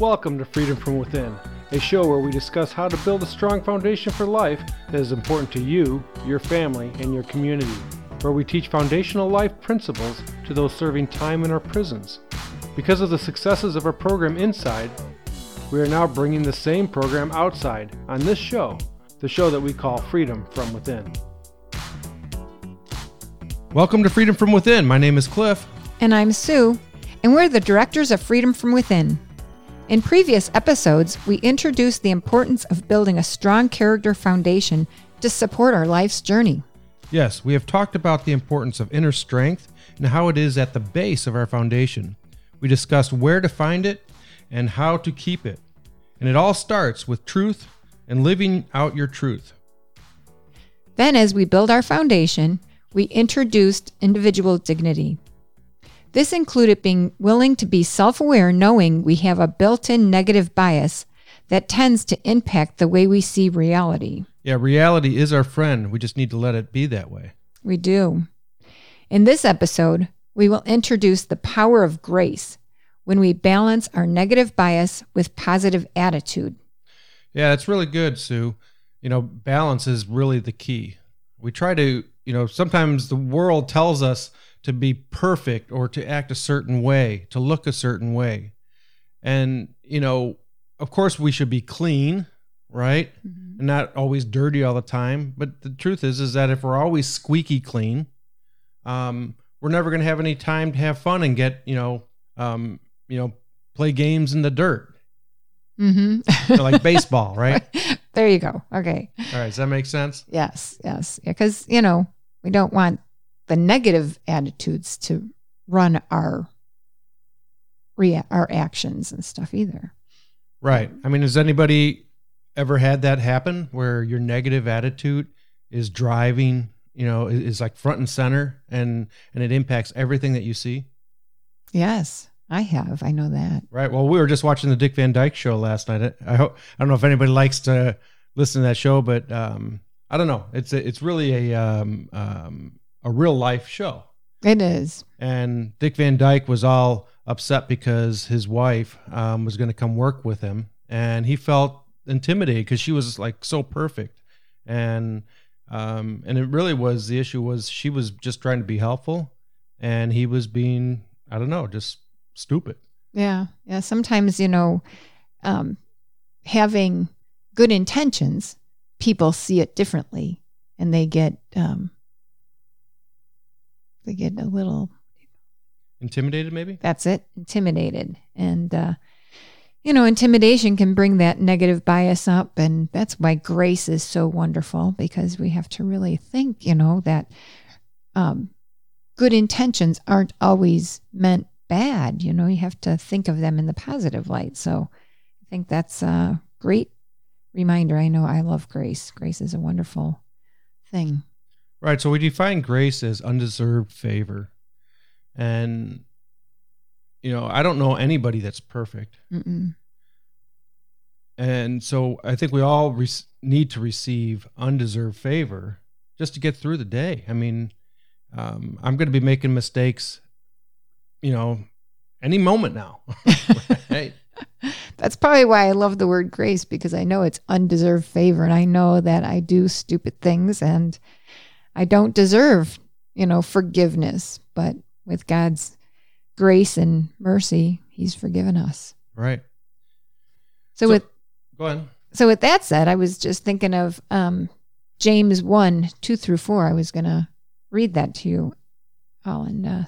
Welcome to Freedom from Within, a show where we discuss how to build a strong foundation for life that is important to you, your family, and your community. Where we teach foundational life principles to those serving time in our prisons. Because of the successes of our program inside, we are now bringing the same program outside on this show, the show that we call Freedom from Within. Welcome to Freedom from Within. My name is Cliff. And I'm Sue, and we're the directors of Freedom from Within. In previous episodes, we introduced the importance of building a strong character foundation to support our life's journey. Yes, we have talked about the importance of inner strength and how it is at the base of our foundation. We discussed where to find it and how to keep it. And it all starts with truth and living out your truth. Then, as we build our foundation, we introduced individual dignity. This included being willing to be self aware, knowing we have a built in negative bias that tends to impact the way we see reality. Yeah, reality is our friend. We just need to let it be that way. We do. In this episode, we will introduce the power of grace when we balance our negative bias with positive attitude. Yeah, that's really good, Sue. You know, balance is really the key. We try to, you know, sometimes the world tells us to be perfect or to act a certain way, to look a certain way. And, you know, of course we should be clean, right? Mm-hmm. And not always dirty all the time. But the truth is is that if we're always squeaky clean, um, we're never going to have any time to have fun and get, you know, um, you know, play games in the dirt. Mm-hmm. so like baseball, right? there you go. Okay. All right. Does that make sense? Yes. Yes. Yeah. Because, you know, we don't want the negative attitudes to run our rea- our actions and stuff either. Right. I mean, has anybody ever had that happen where your negative attitude is driving, you know, is, like front and center and and it impacts everything that you see? Yes, I have. I know that. Right. Well, we were just watching the Dick Van Dyke show last night. I hope I don't know if anybody likes to listen to that show, but um, I don't know. It's a, it's really a um, um, a real life show. It is. And Dick Van Dyke was all upset because his wife um, was going to come work with him, and he felt intimidated because she was like so perfect, and um, and it really was the issue was she was just trying to be helpful, and he was being I don't know just stupid. Yeah, yeah. Sometimes you know, um, having good intentions, people see it differently, and they get um, they get a little intimidated maybe? That's it. Intimidated. And uh, you know intimidation can bring that negative bias up and that's why grace is so wonderful because we have to really think you know that um, good intentions aren't always meant bad you know you have to think of them in the positive light. So i think that's a great reminder i know i love grace grace is a wonderful thing Right. So we define grace as undeserved favor. And, you know, I don't know anybody that's perfect. Mm-mm. And so I think we all re- need to receive undeserved favor just to get through the day. I mean, um, I'm going to be making mistakes, you know, any moment now. right? That's probably why I love the word grace because I know it's undeserved favor and I know that I do stupid things and I don't deserve, you know, forgiveness, but with God's grace and mercy, He's forgiven us. Right. So, so with go ahead. So with that said, I was just thinking of um, James one two through four. I was going to read that to you all and uh,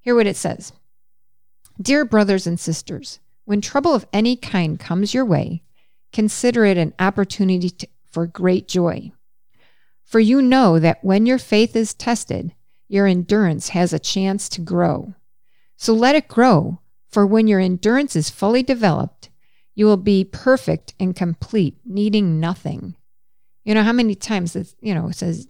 hear what it says. Dear brothers and sisters, when trouble of any kind comes your way, consider it an opportunity to, for great joy. For you know that when your faith is tested, your endurance has a chance to grow. So let it grow, for when your endurance is fully developed, you will be perfect and complete, needing nothing. You know how many times it, you know, it says,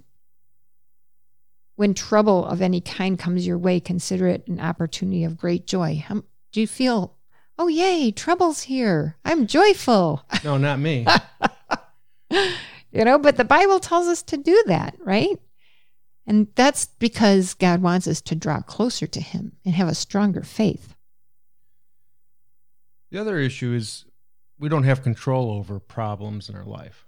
when trouble of any kind comes your way, consider it an opportunity of great joy. How, do you feel, oh, yay, trouble's here? I'm joyful. No, not me. you know, but the Bible tells us to do that, right? And that's because God wants us to draw closer to Him and have a stronger faith. The other issue is we don't have control over problems in our life,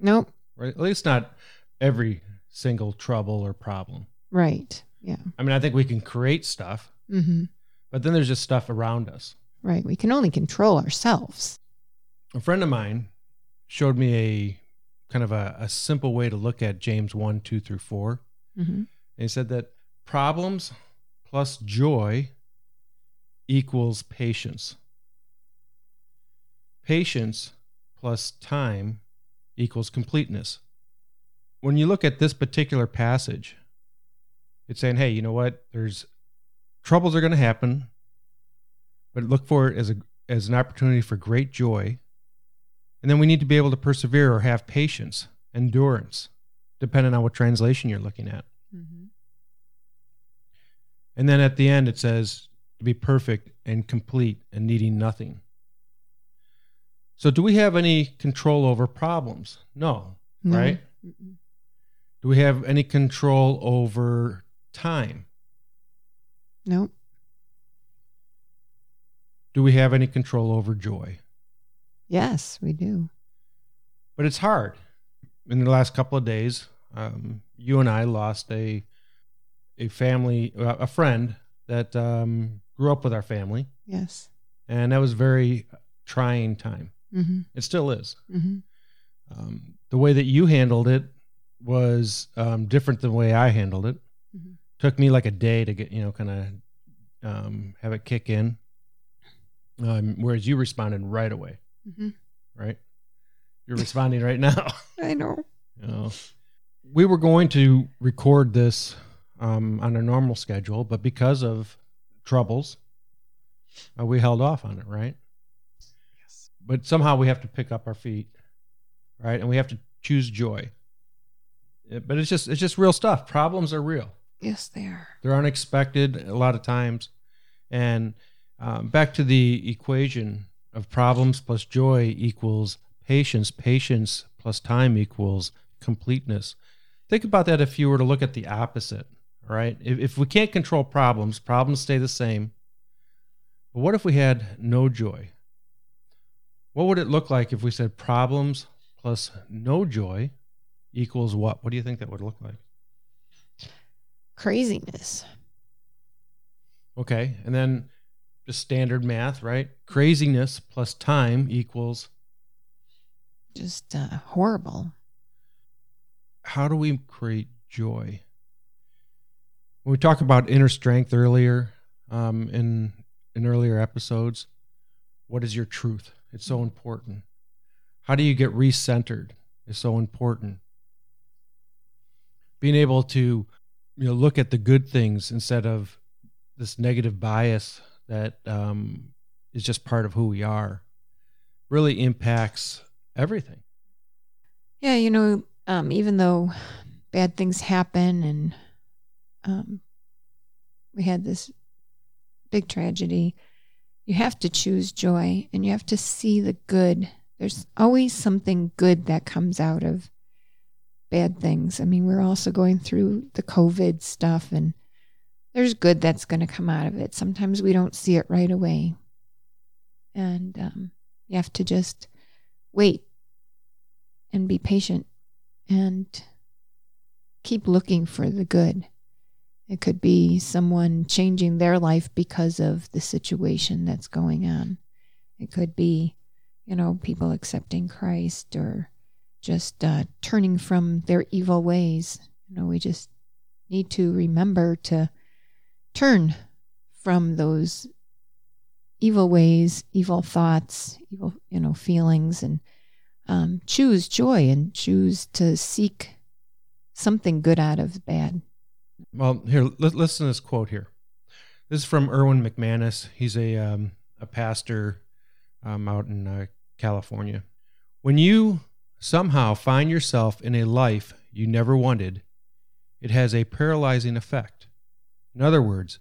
Nope. right? At least not every single trouble or problem. Right. Yeah. I mean, I think we can create stuff, Mm-hmm. but then there's just stuff around us. Right. We can only control ourselves. A friend of mine showed me a kind of a, a simple way to look at James 1, 2 through 4. Mm-hmm. And he said that problems plus joy equals patience. Patience plus time equals completeness. When you look at this particular passage, it's saying, hey, you know what? There's troubles are going to happen, but look for it as a as an opportunity for great joy. And then we need to be able to persevere or have patience, endurance, depending on what translation you're looking at. Mm-hmm. And then at the end, it says to be perfect and complete and needing nothing. So, do we have any control over problems? No. Right? Mm-mm. Do we have any control over time? Nope. Do we have any control over joy? Yes, we do. But it's hard. In the last couple of days, um, you and I lost a a family, uh, a friend that um, grew up with our family, Yes. and that was a very trying time. Mm-hmm. It still is. Mm-hmm. um, the way that you handled it was um, different than the way I handled it. Mhm. Took me like a day to get, you know, kind of um, have it kick in. Um, whereas you responded right away, Mm-hmm. right? You're responding right now. I know. You know, we were going to record this um, on a normal schedule, but because of troubles, uh, we held off on it, right? Yes. But somehow we have to pick up our feet, right? And we have to choose joy. Yeah, But it's just it's just real stuff. Problems are real. Yes, they are. They're unexpected a lot of times. And um, back to the equation of problems plus joy equals patience. Patience plus time equals completeness. Think about that if you were to look at the opposite, all right? If, if we can't control problems, problems stay the same. But what if we had no joy? What would it look like if we said problems plus no joy equals what? What do you think that would look like? Craziness. Okay. And then just standard math, right? Craziness plus time equals Just uh, horrible. how do we create joy? When we talk about inner strength earlier, um, in in earlier episodes, what is your truth? It's so important. How do you get recentered? Is so important. Being able to, you know, look at the good things instead of this negative bias that um, is just part of who we are, really impacts everything. Yeah, you know, um, even though bad things happen and um, we had this big tragedy, you have to choose joy and you have to see the good. There's always something good that comes out of bad things. I mean, we're also going through the COVID stuff and there's good that's going to come out of it. Sometimes we don't see it right away. And um, you have to just wait and be patient and keep looking for the good. It could be someone changing their life because of the situation that's going on. It could be, you know, people accepting Christ or just uh, turning from their evil ways. You know, we just need to remember to turn from those evil ways, evil thoughts, evil, you know, feelings, and um, choose joy and choose to seek something good out of bad. Well, here, li- listen to this quote here. This is from Erwin McManus. He's a um, a pastor um, out in uh, California. When you somehow find yourself in a life you never wanted, it has a paralyzing effect. In other words,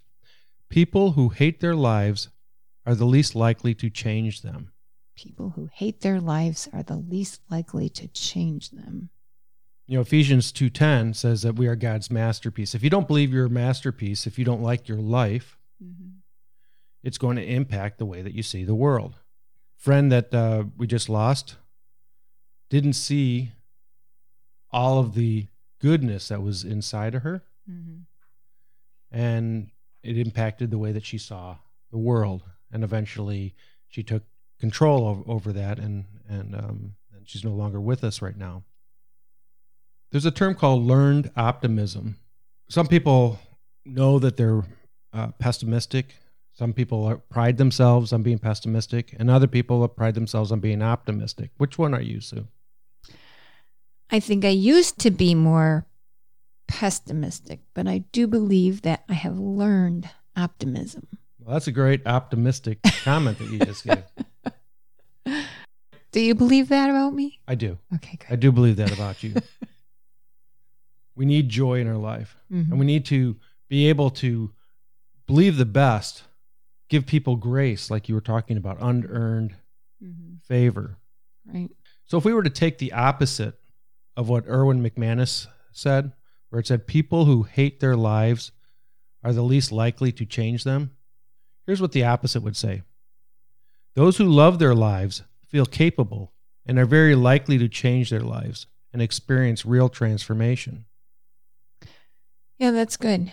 people who hate their lives are the least likely to change them. People who hate their lives are the least likely to change them. You know, Ephesians 2:10 says that we are God's masterpiece. If you don't believe you're a masterpiece, if you don't like your life, it's going to impact the way that you see the world. Friend that uh, we just lost didn't see all of the goodness that was inside of her, Mm-hmm. And it impacted the way that she saw the world. And eventually, she took control of, over that, and and um, and she's no longer with us right now. There's a term called learned optimism. Some people know that they're uh, pessimistic. Some people are, pride themselves on being pessimistic, and other people pride themselves on being optimistic. Which one are you, Sue? I think I used to be more pessimistic, but I do believe that I have learned optimism. Well, that's a great optimistic comment that you just gave. Do you believe that about me? I do. Okay, good. I do believe that about you. we need joy in our life, Mhm. and we need to be able to believe the best, give people grace, like you were talking about, unearned Mhm. favor. Right. So, if we were to take the opposite of what Erwin McManus said, where it said people who hate their lives are the least likely to change them, here's what the opposite would say Those who love their lives feel capable and are very likely to change their lives and experience real transformation. Yeah, that's good.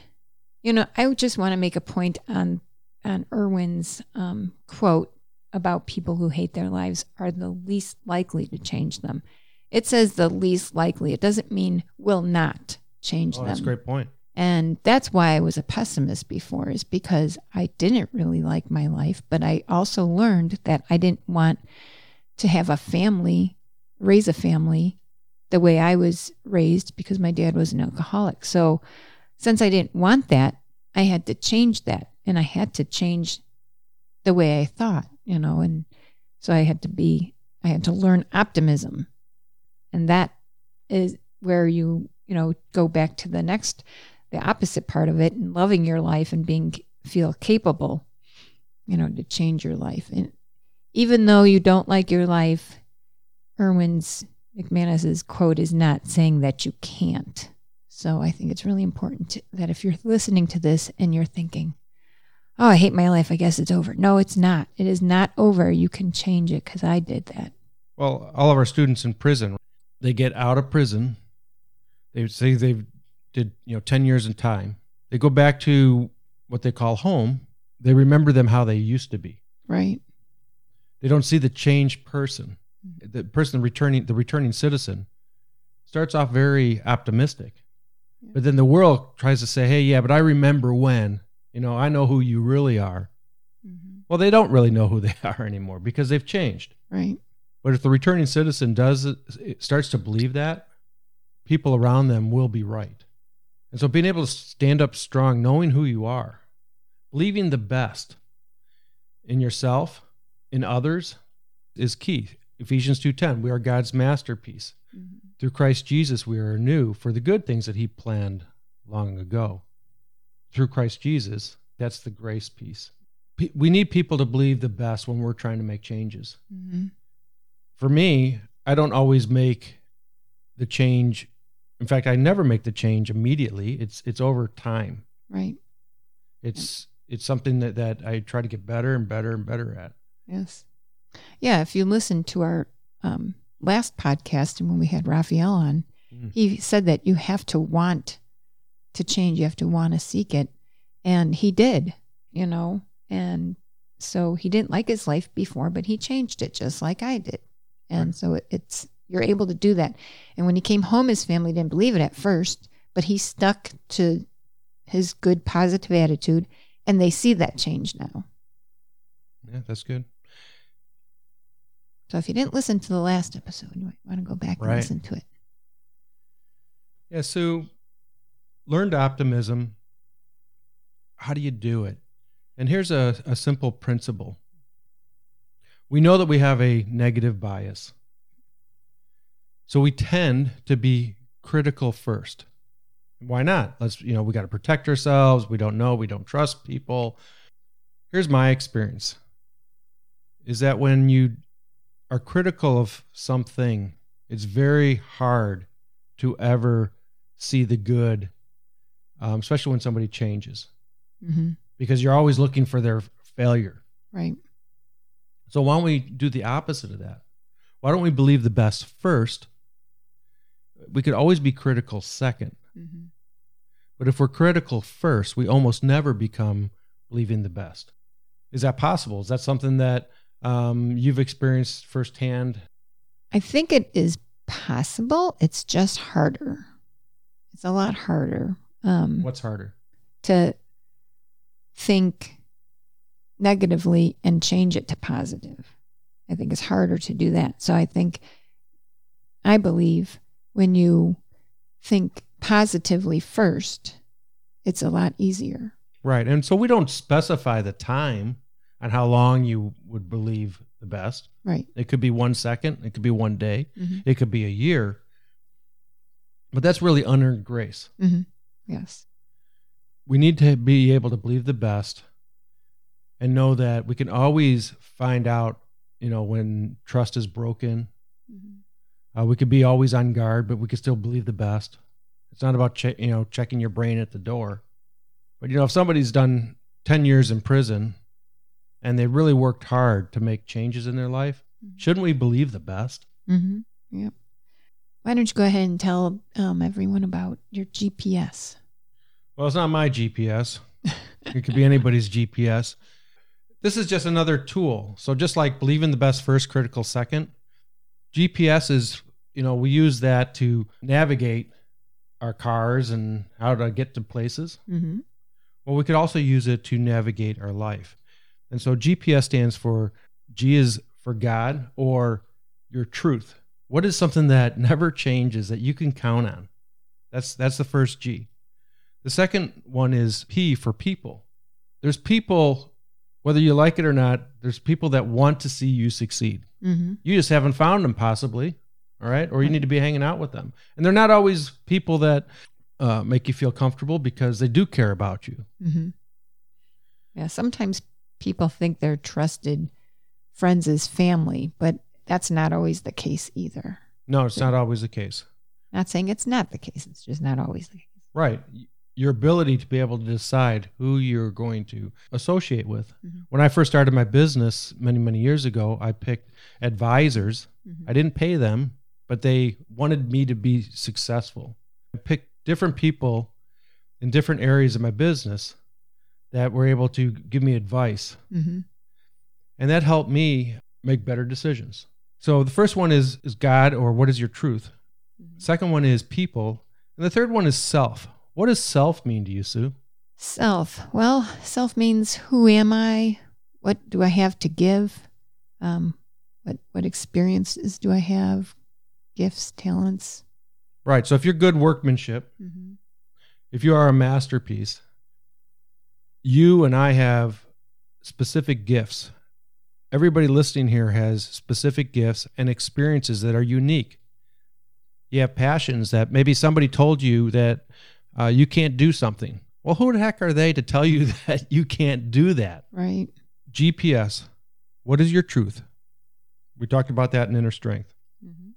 You know, I just want to make a point on on Erwin's um, quote about people who hate their lives are the least likely to change them. It says the least likely. It doesn't mean will not change Oh, them. that's a great point. And that's why I was a pessimist before, is because I didn't really like my life. But I also learned that I didn't want to have a family, raise a family the way I was raised because my dad was an alcoholic. So since I didn't want that, I had to change that. And I had to change the way I thought, you know. And so I had to be, I had to learn optimism. And that is where you, you know, go back to the next the opposite part of it and loving your life and being feel capable you know to change your life. And even though you don't like your life erwin's mcmanus's quote is not saying that you can't. So i think it's really important to, that if you're listening to this and you're thinking oh i hate my life. I guess it's over. No it's not. It is not over. You can change it because i did that. Well, all of our students in prison, they get out of prison. They say they've did you know ten years in time. They go back to what they call home. They remember them how they used to be. right They don't see the changed person. The person returning, the returning citizen, starts off very optimistic, but then the world tries to say, "Hey, yeah, but I remember when. You know, I know who you really are." Mhm. Well, they don't really know who they are anymore because they've changed. right But if the returning citizen does it starts to believe that, people around them will be right. And so being able to stand up strong, knowing who you are, believing the best in yourself, in others is key. Ephesians 2:10, we are God's masterpiece. Mhm. Through Christ Jesus we are new for the good things that he planned long ago. Through Christ Jesus, that's the grace piece. We need people to believe the best when we're trying to make changes Mhm. for me, I don't always make the change. In fact, I never make the change immediately. It's it's over time. right It's it's something that, that I try to get better and better and better at. Yes. Yeah. If you listen to our um, last podcast and when we had Raphael on, Mm. he said that you have to want to change. You have to want to seek it. And he did, you know, and so he didn't like his life before, but he changed it just like I did. And Right. so it, it's, you're able to do that. And when he came home, his family didn't believe it at first, but he stuck to his good, positive attitude, and they see that change now. Yeah, that's good. So if you didn't listen to the last episode, you might want to go back and listen to it. Yeah, so learned optimism. How do you do it? And here's a, a simple principle. We know that we have a negative bias. So we tend to be critical first. Why not? Let's, you know, we got to protect ourselves. We don't know. We don't trust people. Here's my experience is that when you are critical of something, it's very hard to ever see the good, um, especially when somebody changes, Mm-hmm. because you're always looking for their failure. Right. So why don't we do the opposite of that? Why don't we believe the best first? We could always be critical 2nd Mm-hmm. but if we're critical first, we almost never become believing the best. Is that possible? Is that something that um, you've experienced firsthand? I think it is possible. It's just harder. It's a lot harder um, What's harder? to think negatively and change it to positive. I think it's harder to do that. So I think, I believe when you think positively first, it's a lot easier. Right. And so we don't specify the time on how long you would believe the best. Right. It could be one second, it could be one day, Mhm. it could be a year. But that's really unearned grace. hmm Yes. We need to be able to believe the best and know that we can always find out, you know, when trust is broken. Uh, we could be always on guard, but we could still believe the best. It's not about che- you know checking your brain at the door. But you know, if somebody's done ten years in prison and they really worked hard to make changes in their life, Mhm. shouldn't we believe the best? Mm-hmm. Yep. Why don't you go ahead and tell um, everyone about your GPS? Well, it's not my GPS. it could be anybody's GPS. This is just another tool. So just like believing the best first, critical second, GPS is, you know, we use that to navigate our cars and how to get to places. Mm-hmm. Well, we could also use it to navigate our life. And so GPS stands for G is for God or your truth. What is something that never changes that you can count on? That's that's the first G. The second one is P for people. There's people whether you like it or not, there's people that want to see you succeed. Mm-hmm. You just haven't found them possibly, all right? Or you need to be hanging out with them. And they're not always people that uh, make you feel comfortable because they do care about you. Mm-hmm. Yeah. Sometimes people think they're trusted friends as family, but that's not always the case either. No, it's not always the case. Not saying it's not the case. It's just not always the case. Right. Your ability to be able to decide who you're going to associate with. Mhm. When I first started my business many, many years ago, I picked advisors. Mhm. I didn't pay them, but they wanted me to be successful. I picked different people in different areas of my business that were able to give me advice. Mm-hmm. And that helped me make better decisions. So the first one is is God or what is your truth? Mhm. Second one is people. And the third one is self. What does self mean to you, Sue? Self. Well, self means who am I? What do I have to give? Um, what what experiences do I have? Gifts, talents. Right. So if you're good workmanship, Mm-hmm. if you are a masterpiece, you and I have specific gifts. Everybody listening here has specific gifts and experiences that are unique. You have passions that maybe somebody told you that uh, you can't do something. Well, who the heck are they to tell you that you can't do that? Right. GPS. What is your truth? We talked about that in inner strength. Mm-hmm.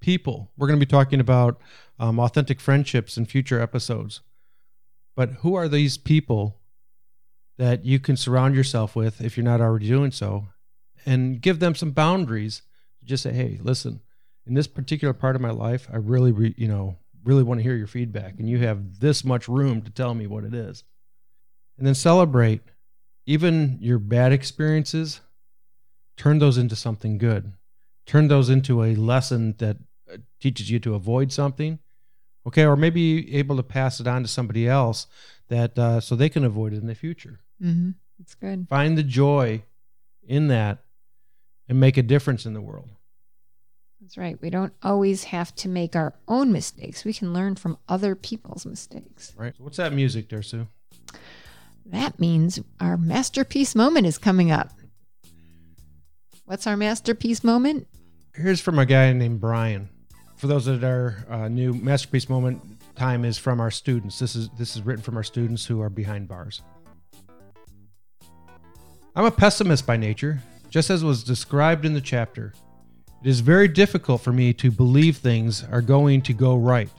People. We're going to be talking about um, authentic friendships in future episodes. But who are these people that you can surround yourself with if you're not already doing so? And give them some boundaries. Just say, hey, listen, in this particular part of my life, I really, re- you know, really want to hear your feedback, and you have this much room to tell me what it is. And then celebrate even your bad experiences. Turn those into something good. Turn those into a lesson that uh, teaches you to avoid something okay or maybe able to pass it on to somebody else that uh, so they can avoid it in the future Mm-hmm. That's good. find the joy in that and make a difference in the world That's right. We don't always have to make our own mistakes. We can learn from other people's mistakes. right so what's that music there sue That means our masterpiece moment is coming up. What's our masterpiece moment? here's from a guy named brian for those that are uh, new masterpiece moment time is from our students this is this is written from our students who are behind bars i'm a pessimist by nature just as was described in the chapter it is very difficult for me to believe things are going to go right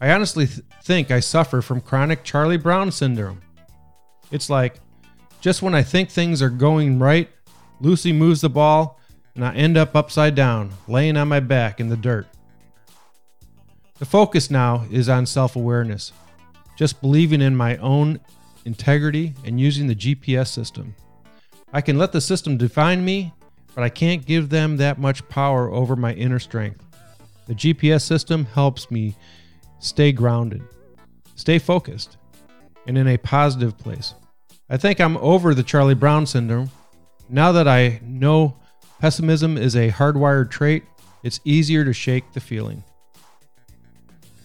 i honestly th- think i suffer from chronic charlie brown syndrome it's like Just when I think things are going right, Lucy moves the ball and I end up upside down, laying on my back in the dirt. The focus now is on self awareness, just believing in my own integrity and using the GPS system. I can let the system define me, but I can't give them that much power over my inner strength. The GPS system helps me stay grounded, stay focused, and in a positive place. I think I'm over the Charlie Brown syndrome. Now that I know pessimism is a hardwired trait, it's easier to shake the feeling.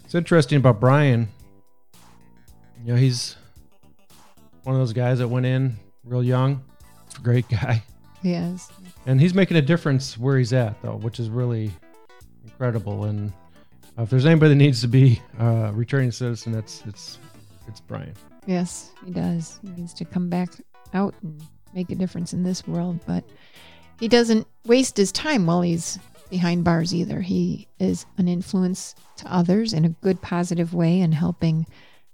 It's interesting about Brian. You know, he's one of those guys that went in real young. Great guy. He is. And he's making a difference where he's at, though, which is really incredible. And if there's anybody that needs to be uh, returning citizen, it's it's it's Brian. Yes, he does. He needs to come back out and make a difference in this world, but he doesn't waste his time while he's behind bars either. He is an influence to others in a good, positive way and helping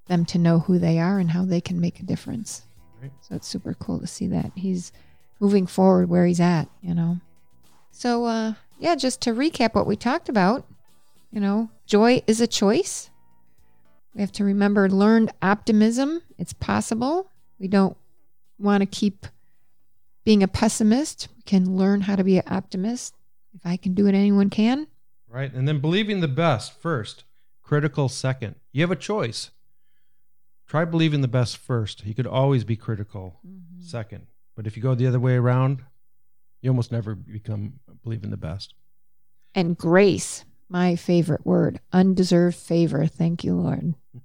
them to know who they are and how they can make a difference. Right. So it's super cool to see that he's moving forward where he's at, you know. So, uh, yeah, just to recap what we talked about, you know, joy is a choice. We have to remember learned optimism. It's possible. We don't want to keep being a pessimist. We can learn how to be an optimist. If I can do it, anyone can. Right. And then believing the best first, critical second. You have a choice. Try believing the best first. You could always be critical second. But if you go the other way around, you almost never become believing the best. And grace, my favorite word, undeserved favor. Thank you, Lord.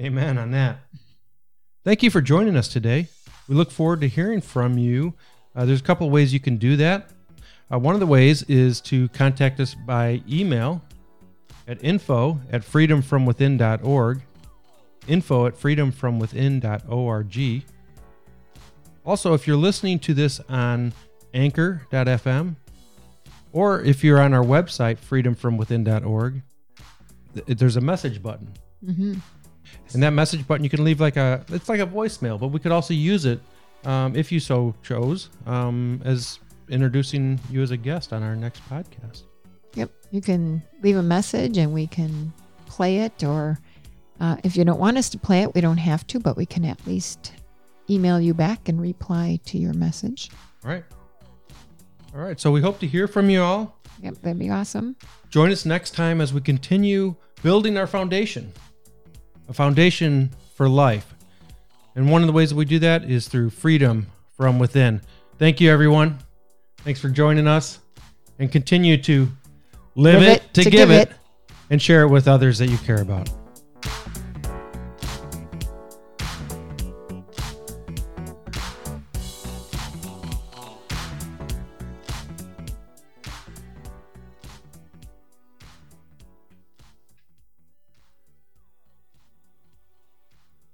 Amen on that. Thank you for joining us today. We look forward to hearing from you. Uh, there's a couple of ways you can do that. Uh, one of the ways is to contact us by email at info at freedomfromwithin.org, info at freedomfromwithin.org. Also, if you're listening to this on anchor.fm, or if you're on our website, freedomfromwithin.org, th- there's a message button. hmm And that message button, you can leave like a, it's like a voicemail, but we could also use it um, if you so chose um, as introducing you as a guest on our next podcast. Yep. You can leave a message and we can play it, or uh, if you don't want us to play it, we don't have to, but we can at least email you back and reply to your message. All right. All right. So we hope to hear from you all. Yep, that'd be awesome. Join us next time as we continue building our foundation, a foundation for life. And one of the ways that we do that is through freedom from within. Thank you, everyone. Thanks for joining us and continue to live, Live it, to, give it it. and share it with others that you care about.